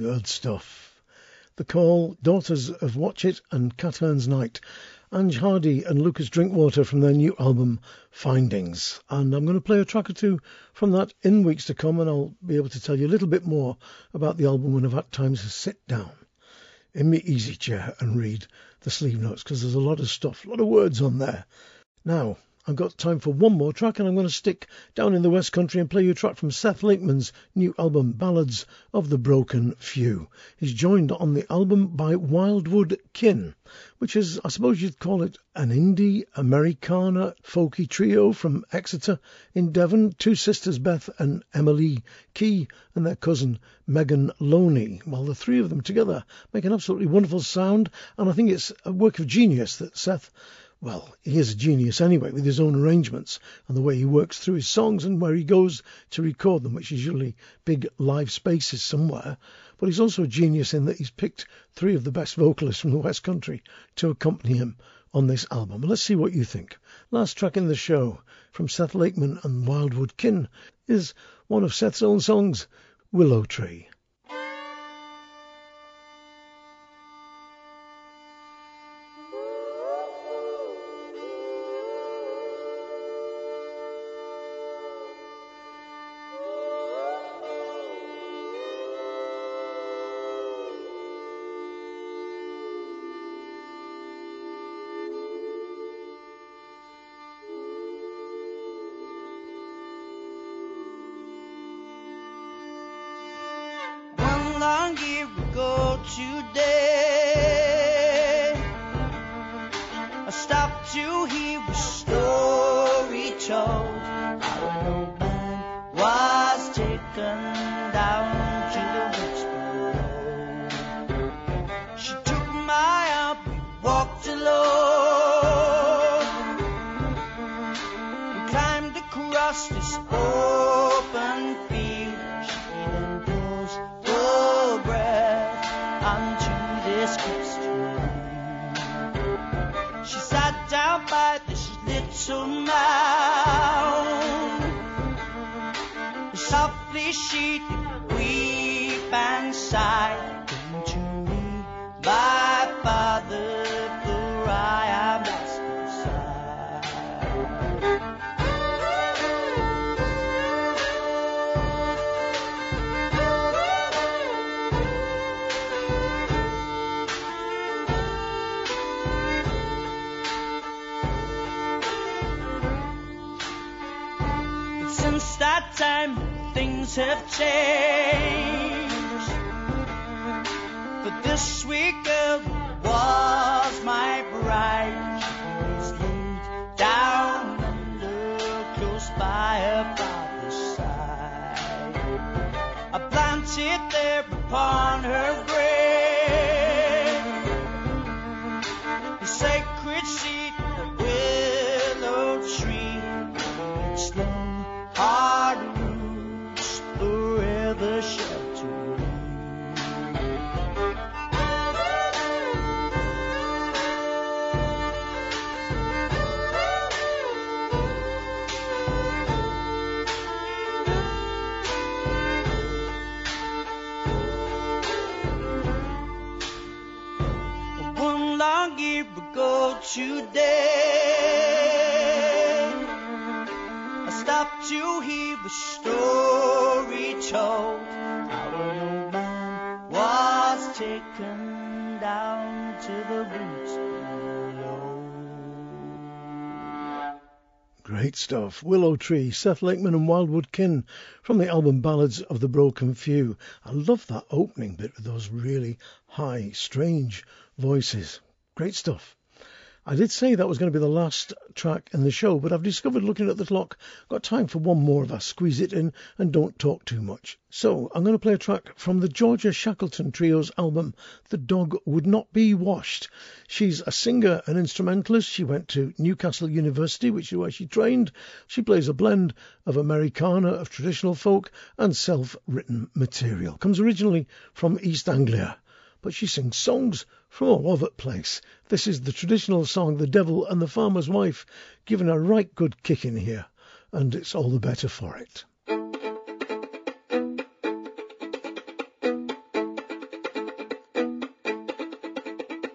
Good stuff. The Call, Daughters of Watchet and Caturn's Night. Ange Hardy and Lukas Drinkwater from their new album Findings. And I'm going to play a track or two from that in weeks to come, and I'll be able to tell you a little bit more about the album when I've had time to sit down in my easy chair and read the sleeve notes because there's a lot of stuff, a lot of words on there. Now, I've got time for one more track, and I'm going to stick down in the West Country and play you a track from Seth Lakeman's new album, Ballads of the Broken Few. He's joined on the album by Wildwood Kin, which is, I suppose you'd call it, an indie Americana folky trio from Exeter in Devon. Two sisters, Beth and Emily Key, and their cousin Megan Loney. Well, the three of them together make an absolutely wonderful sound, and I think it's a work of genius that Seth well, he is a genius anyway, with his own arrangements and the way he works through his songs and where he goes to record them, which is usually big live spaces somewhere. But he's also a genius in that he's picked three of the best vocalists from the West Country to accompany him on this album. Let's see what you think. Last track in the show from Seth Lakeman and Wildwood Kin is one of Seth's own songs, Willow Tree. since that time, things have changed. But this sweet girl was my bride. She laid down under, close by her father's side. I planted there upon her grave. Today. I stopped to hear a story told. I don't know taken down to the roots below. Great stuff. Willow Tree, Seth Lakeman and Wildwood Kin from the album Ballads of the Broken Few. I love that opening bit with those really high, strange voices. Great stuff. I did say that was going to be the last track in the show, but I've discovered looking at the clock, got time for one more if I squeeze it in and don't talk too much. So I'm going to play a track from the Georgia Shackleton Trio's album, The Dog Would Not Be Washed. She's a singer and instrumentalist. She went to Newcastle University, which is where she trained. She plays a blend of Americana, of traditional folk, and self-written material. Comes originally from East Anglia but she sings songs from all over the place. This is the traditional song The Devil and the Farmer's Wife, giving a right good kick in here, and it's all the better for it.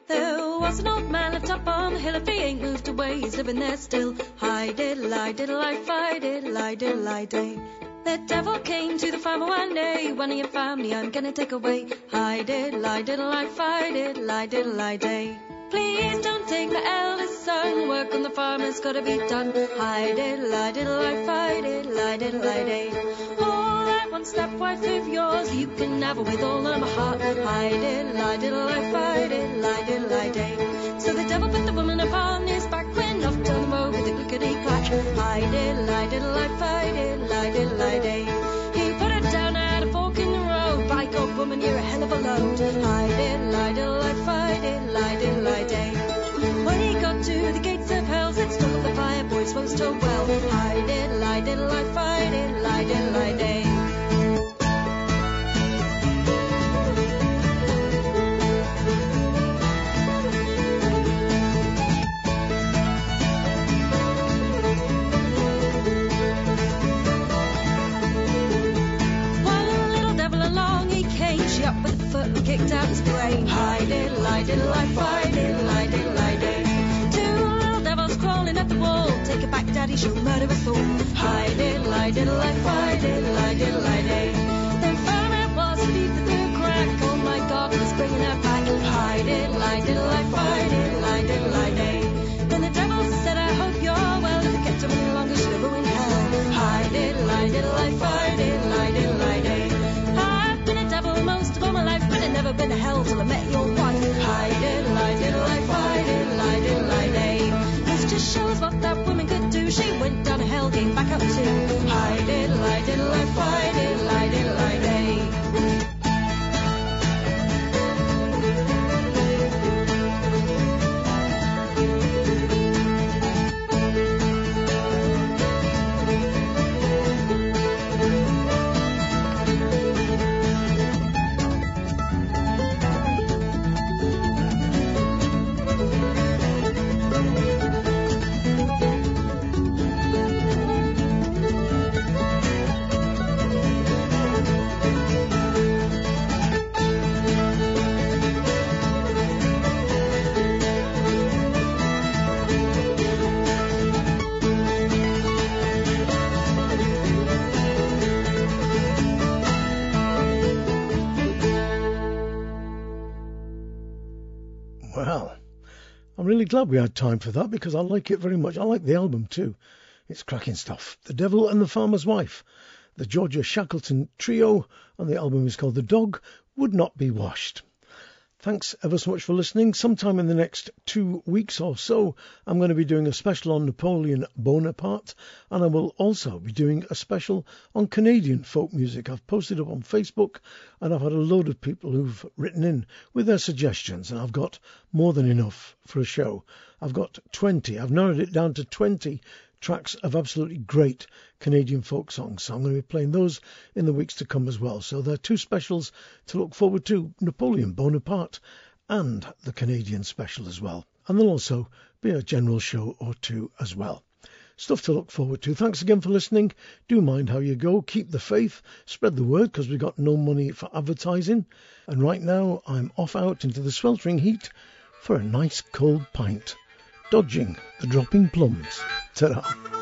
There was an old man lived up on the hill if he ain't moved away, he's living there still. Hi diddle I diddle I fi diddle I diddle I day. The devil came to the farmer one day. One of your family I'm gonna take away. Hi diddle I diddle I fi diddle I diddle I day. Please don't take my eldest son. Work on the farm has gotta be done. Hi diddle I diddle I fi diddle I diddle I day. Oh, that one step wife of yours you can have her with all of my heart. Hi diddle I diddle I fi diddle I diddle I day. So the devil put the woman upon his back, clickety clack. Hi diddle I diddle I diddle I diddle I day. He put her down at a fork in the road. By God, woman, you're a hell of a load. Hi diddle I diddle I fi diddle I diddle I day. When he got to the gates of hell, said stop the fire, boys supposed to well. Hi diddle I diddle I fi diddle I diddle I day. Out his brain. Hi diddle I diddle I fi diddle I diddle I day. Two little devils crawling at the wall, take it back, daddy, she'll murder us all. Hi diddle I diddle I fi diddle I diddle I day. Then it was beneath the third crack. Oh my God, was bringing her back. Hi diddle I diddle I fi diddle I diddle I day. Then the devil said, I hope you're well. If you kept her any longer, she'll ruin hell. Hi diddle I diddle I fi diddle I diddle I day. I've been a devil most of all my life, but I've never been to hell till I met your wife. Hi diddle I diddle I fi diddle I diddle I day. This just shows what that woman could do. She went down to hell, came back up too. Hi diddle I diddle I fi diddle I diddle I day. I'm really glad we had time for that because I like it very much. I like the album too. It's cracking stuff. The Devil and the Farmer's Wife, the Georgia Shackleton Trio, and the album is called The Dog Would Not Be Washed. Thanks ever so much for listening. Sometime in the next two weeks or so, I'm going to be doing a special on Napoleon Bonaparte, and I will also be doing a special on Canadian folk music. I've posted up on Facebook, and I've had a load of people who've written in with their suggestions, and I've got more than enough for a show. I've got 20. I've narrowed it down to 20 tracks of absolutely great Canadian folk songs. So I'm going to be playing those in the weeks to come as well. So there are two specials to look forward to Napoleon Bonaparte and the Canadian special as well. And there'll also be a general show or two as well. Stuff to look forward to. Thanks again for listening. Do mind how you go. Keep the faith. Spread the word because we've got no money for advertising. And right now I'm off out into the sweltering heat for a nice cold pint dodging the dropping plums. Ta-da.